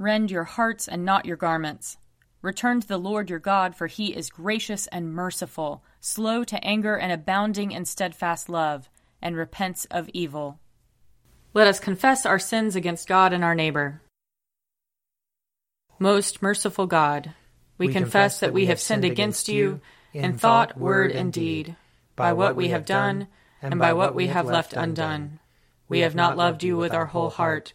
Rend your hearts and not your garments. Return to the Lord your God, for he is gracious and merciful, slow to anger and abounding in steadfast love, and repents of evil. Let us confess our sins against God and our neighbor. Most merciful God, we, we confess that we have sinned against you in thought, word, and deed, by what we have done and by what we have left undone. We have not loved you with our whole heart.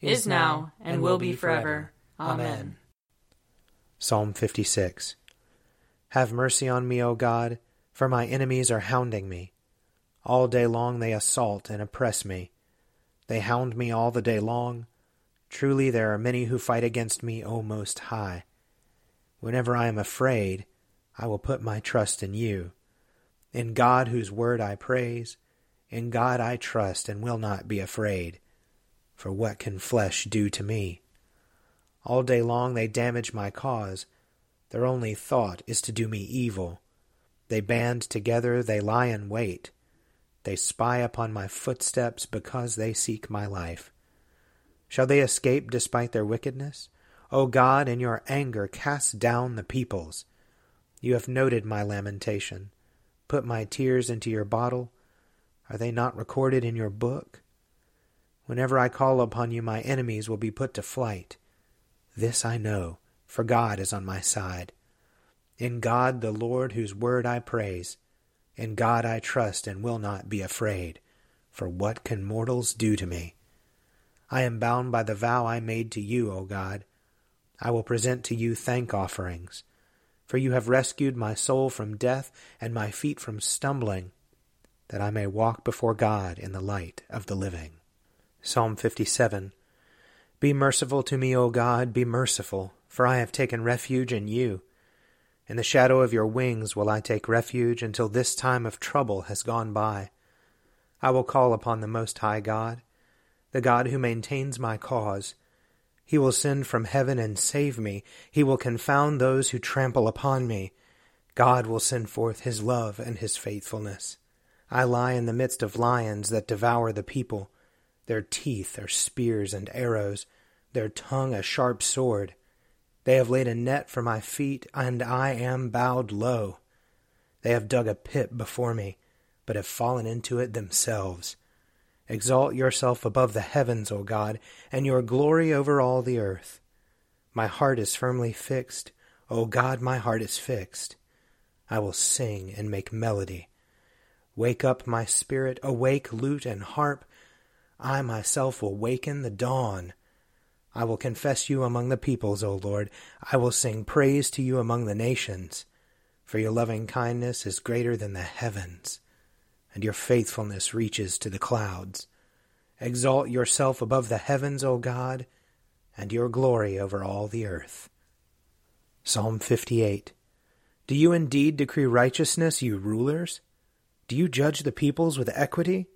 is now, and will be forever. Amen. Psalm 56 have mercy on me, O God, for my enemies are hounding me. All day long they assault and oppress me. They hound me all the day long. Truly there are many who fight against me, O Most High. Whenever I am afraid, I will put my trust in you. In God, whose word I praise, in God I trust and will not be afraid. For what can flesh do to me? All day long they damage my cause their only thought is to do me evil. They band together, they lie in wait. They spy upon my footsteps because they seek my life. Shall they escape despite their wickedness? O God, in your anger cast down the peoples. You have noted my lamentation. Put my tears into your bottle. Are they not recorded in your book? Whenever I call upon you, my enemies will be put to flight. This I know for God is on my side. In God the Lord, whose word I praise, in God I trust and will not be afraid. For what can mortals do to me? I am bound by the vow I made to you, O God. I will present to you thank offerings. For you have rescued my soul from death and my feet from stumbling, that I may walk before God in the light of the living. Psalm 57 Be merciful to me, O God, be merciful for I have taken refuge in you. In the shadow of your wings will I take refuge until this time of trouble has gone by. I will call upon the Most High God, the God who maintains my cause. He will send from heaven and save me. He will confound those who trample upon me. God will send forth his love and his faithfulness. I lie in the midst of lions that devour the people. Their teeth are spears and arrows, their tongue a sharp sword. They have laid a net for my feet, and I am bowed low. They have dug a pit before me, but have fallen into it themselves. Exalt yourself above the heavens, O God, and your glory over all the earth. My heart is firmly fixed. O God, my heart is fixed. I will sing and make melody. Wake up my spirit, awake lute and harp. I myself will waken the dawn. I will confess you among the peoples, O Lord. I will sing praise to you among the nations. For your loving kindness is greater than the heavens, and your faithfulness reaches to the clouds. Exalt yourself above the heavens, O God, and your glory over all the earth. Psalm 58 Do you indeed decree righteousness, you rulers? Do you judge the peoples with equity?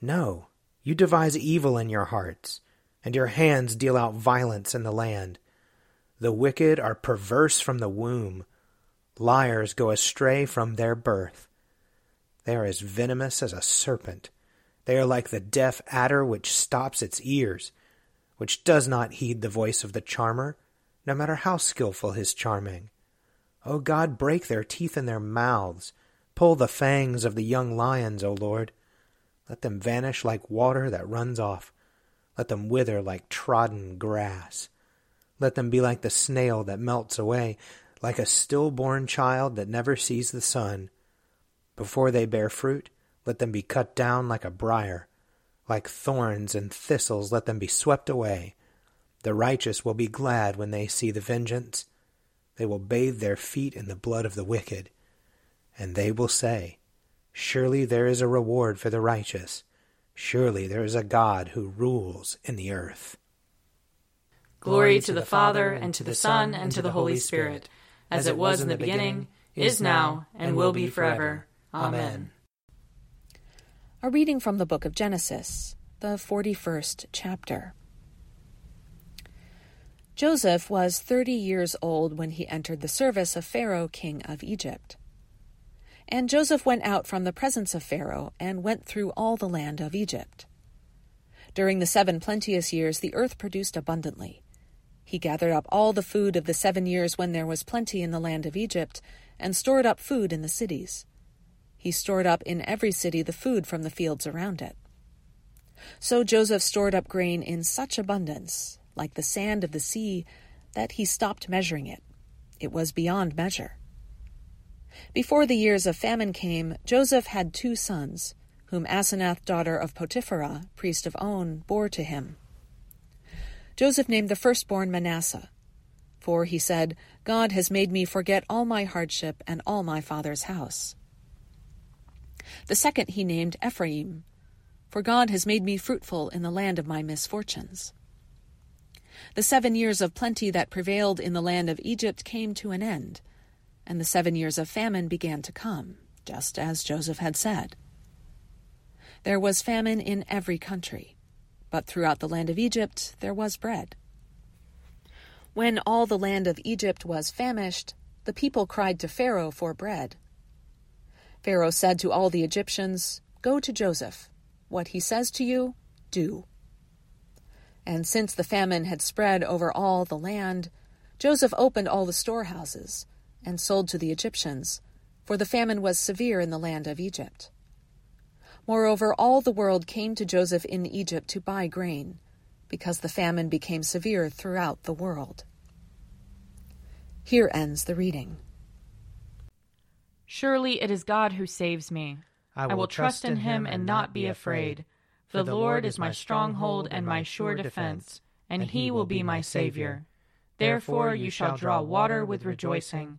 No, you devise evil in your hearts and your hands deal out violence in the land. The wicked are perverse from the womb. Liars go astray from their birth. They are as venomous as a serpent. They are like the deaf adder which stops its ears, which does not heed the voice of the charmer, no matter how skilful his charming. O God, break their teeth in their mouths, pull the fangs of the young lions, O Lord. Let them vanish like water that runs off. Let them wither like trodden grass. Let them be like the snail that melts away, like a stillborn child that never sees the sun. Before they bear fruit, let them be cut down like a briar. Like thorns and thistles, let them be swept away. The righteous will be glad when they see the vengeance. They will bathe their feet in the blood of the wicked. And they will say, Surely there is a reward for the righteous. Surely there is a God who rules in the earth. Glory to the Father, and to the Son, and to the Holy Spirit, as it was in the beginning, is now, and will be forever. Amen. A reading from the book of Genesis, the 41st chapter. Joseph was thirty years old when he entered the service of Pharaoh, king of Egypt. And Joseph went out from the presence of Pharaoh and went through all the land of Egypt. During the seven plenteous years, the earth produced abundantly. He gathered up all the food of the seven years when there was plenty in the land of Egypt, and stored up food in the cities. He stored up in every city the food from the fields around it. So Joseph stored up grain in such abundance, like the sand of the sea, that he stopped measuring it. It was beyond measure. Before the years of famine came, Joseph had two sons, whom Asenath, daughter of Potipherah, priest of On, bore to him. Joseph named the firstborn Manasseh, for he said, God has made me forget all my hardship and all my father's house. The second he named Ephraim, for God has made me fruitful in the land of my misfortunes. The seven years of plenty that prevailed in the land of Egypt came to an end, and the seven years of famine began to come, just as Joseph had said. There was famine in every country, but throughout the land of Egypt there was bread. When all the land of Egypt was famished, the people cried to Pharaoh for bread. Pharaoh said to all the Egyptians, Go to Joseph. What he says to you, do. And since the famine had spread over all the land, Joseph opened all the storehouses and sold to the Egyptians, for the famine was severe in the land of Egypt. Moreover, all the world came to Joseph in Egypt to buy grain, because the famine became severe throughout the world. Here ends the reading. Surely it is God who saves me. I will, I will trust in him and not be afraid. For the Lord is my stronghold and my sure defense, and he will be my Savior. Therefore you shall draw water with rejoicing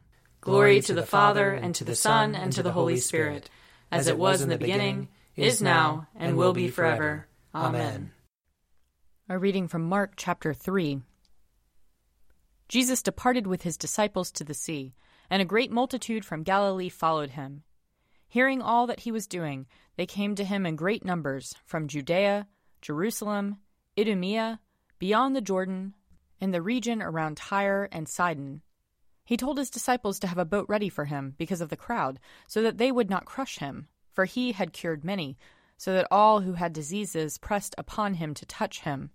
Glory to the Father, and to the Son, and to the Holy Spirit, as it was in the beginning, is now, and will be forever. Amen. A reading from Mark chapter 3. Jesus departed with his disciples to the sea, and a great multitude from Galilee followed him. Hearing all that he was doing, they came to him in great numbers from Judea, Jerusalem, Idumea, beyond the Jordan, and the region around Tyre and Sidon. He told his disciples to have a boat ready for him because of the crowd, so that they would not crush him, for he had cured many, so that all who had diseases pressed upon him to touch him.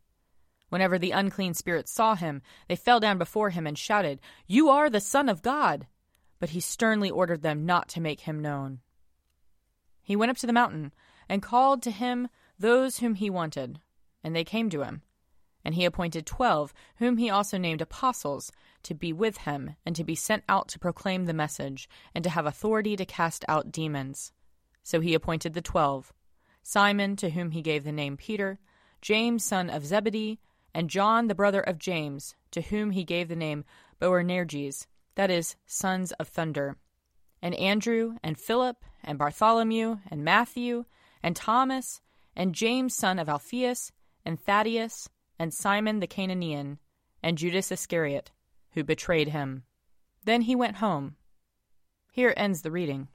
Whenever the unclean spirits saw him, they fell down before him and shouted, You are the Son of God! But he sternly ordered them not to make him known. He went up to the mountain and called to him those whom he wanted, and they came to him. And he appointed twelve, whom he also named apostles, to be with him, and to be sent out to proclaim the message, and to have authority to cast out demons. So he appointed the twelve Simon, to whom he gave the name Peter, James, son of Zebedee, and John, the brother of James, to whom he gave the name Boanerges, that is, sons of thunder, and Andrew, and Philip, and Bartholomew, and Matthew, and Thomas, and James son of Alphaeus, and Thaddeus, and Simon the Cananean, and Judas Iscariot, who betrayed him. Then he went home. Here ends the reading.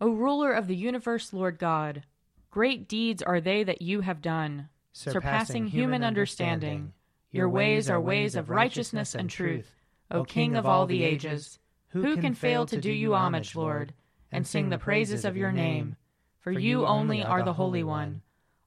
O ruler of the universe, Lord God, great deeds are they that you have done, surpassing human understanding. Your ways are ways of righteousness and truth, O King of all the ages. Who can fail to do you homage, Lord, and sing the praises of your name? For you only are the Holy One.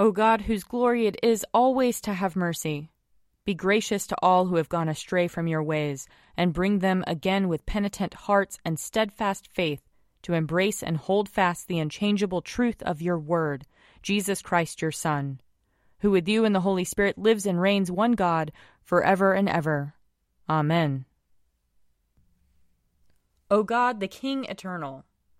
O God, whose glory it is always to have mercy, be gracious to all who have gone astray from your ways, and bring them again with penitent hearts and steadfast faith to embrace and hold fast the unchangeable truth of your word, Jesus Christ your Son, who with you and the Holy Spirit lives and reigns one God for ever and ever. Amen. O God, the King eternal,